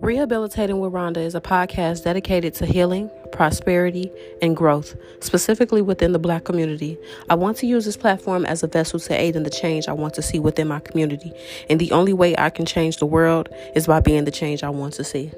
Rehabilitating with Rhonda is a podcast dedicated to healing, prosperity, and growth, specifically within the Black community. I want to use this platform as a vessel to aid in the change I want to see within my community. And the only way I can change the world is by being the change I want to see.